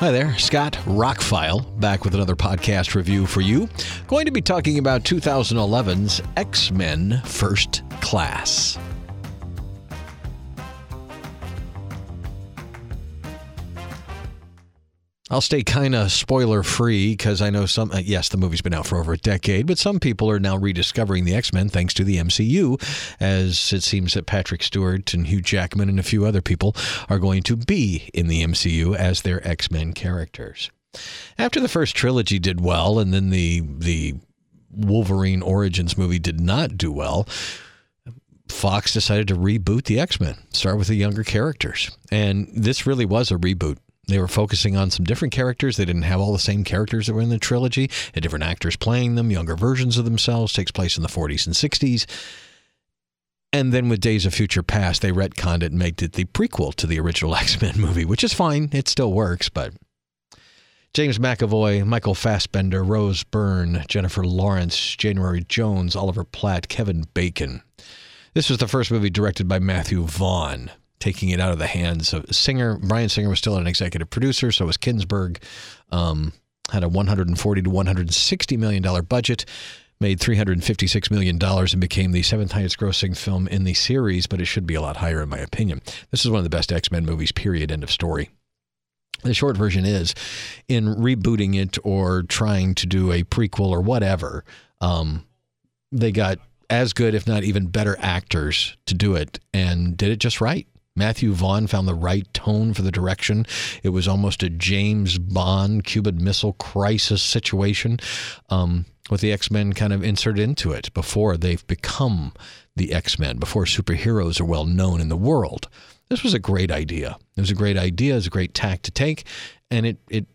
Hi there, Scott Rockfile, back with another podcast review for you. Going to be talking about 2011's X Men First Class. I'll stay kind of spoiler free because I know some, uh, yes, the movie's been out for over a decade, but some people are now rediscovering the X Men thanks to the MCU, as it seems that Patrick Stewart and Hugh Jackman and a few other people are going to be in the MCU as their X Men characters. After the first trilogy did well, and then the, the Wolverine Origins movie did not do well, Fox decided to reboot the X Men, start with the younger characters. And this really was a reboot. They were focusing on some different characters. They didn't have all the same characters that were in the trilogy. Had different actors playing them, younger versions of themselves. Takes place in the 40s and 60s. And then with Days of Future Past, they retconned it and made it the prequel to the original X Men movie, which is fine. It still works, but James McAvoy, Michael Fassbender, Rose Byrne, Jennifer Lawrence, January Jones, Oliver Platt, Kevin Bacon. This was the first movie directed by Matthew Vaughn taking it out of the hands of Singer. Bryan Singer was still an executive producer, so was Kinberg. Um, had a 140 to 160 million dollar budget, made 356 million dollars, and became the seventh highest grossing film in the series. But it should be a lot higher, in my opinion. This is one of the best X Men movies. Period. End of story. The short version is, in rebooting it or trying to do a prequel or whatever, um, they got as good, if not even better, actors to do it and did it just right. Matthew Vaughn found the right tone for the direction. It was almost a James Bond Cuban Missile Crisis situation um, with the X Men kind of inserted into it before they've become the X Men, before superheroes are well known in the world. This was a great idea. It was a great idea. It was a great tack to take, and it it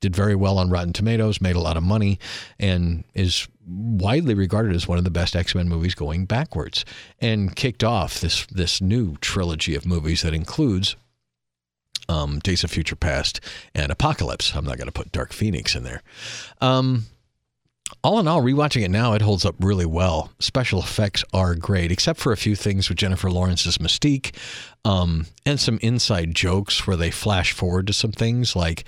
did very well on Rotten Tomatoes, made a lot of money, and is widely regarded as one of the best X-Men movies going backwards and kicked off this this new trilogy of movies that includes um, Days of Future Past and Apocalypse. I'm not going to put Dark Phoenix in there. Um, all in all, rewatching it now, it holds up really well. Special effects are great, except for a few things with Jennifer Lawrence's mystique um, and some inside jokes where they flash forward to some things like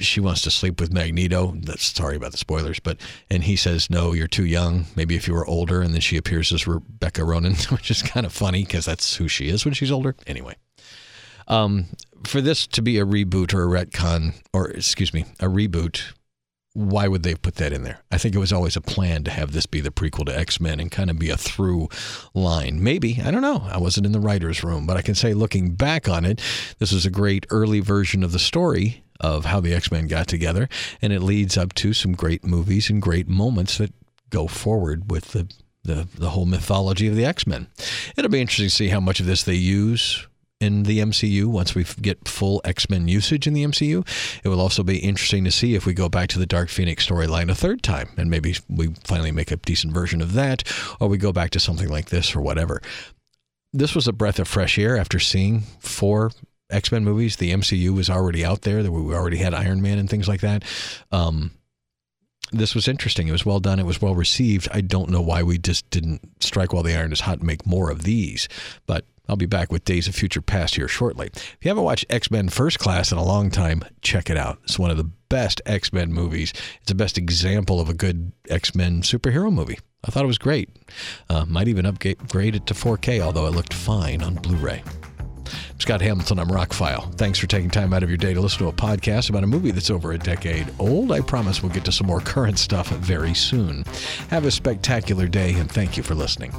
she wants to sleep with Magneto. That's sorry about the spoilers, but and he says, "No, you're too young. Maybe if you were older." And then she appears as Rebecca Romijn, which is kind of funny because that's who she is when she's older. Anyway, um, for this to be a reboot or a retcon, or excuse me, a reboot, why would they put that in there? I think it was always a plan to have this be the prequel to X Men and kind of be a through line. Maybe, I don't know. I wasn't in the writer's room, but I can say looking back on it, this was a great early version of the story of how the X Men got together, and it leads up to some great movies and great moments that go forward with the the, the whole mythology of the X Men. It'll be interesting to see how much of this they use in the MCU once we get full X Men usage in the MCU. It will also be interesting to see if we go back to the Dark Phoenix storyline a third time and maybe we finally make a decent version of that, or we go back to something like this or whatever. This was a breath of fresh air after seeing four X Men movies. The MCU was already out there. We already had Iron Man and things like that. Um, this was interesting. It was well done. It was well received. I don't know why we just didn't strike while the iron is hot and make more of these, but I'll be back with Days of Future Past here shortly. If you haven't watched X Men First Class in a long time, check it out. It's one of the best X Men movies. It's the best example of a good X Men superhero movie. I thought it was great. Uh, might even upgrade it to 4K, although it looked fine on Blu ray. Scott Hamilton, I'm Rockfile. Thanks for taking time out of your day to listen to a podcast about a movie that's over a decade old. I promise we'll get to some more current stuff very soon. Have a spectacular day, and thank you for listening.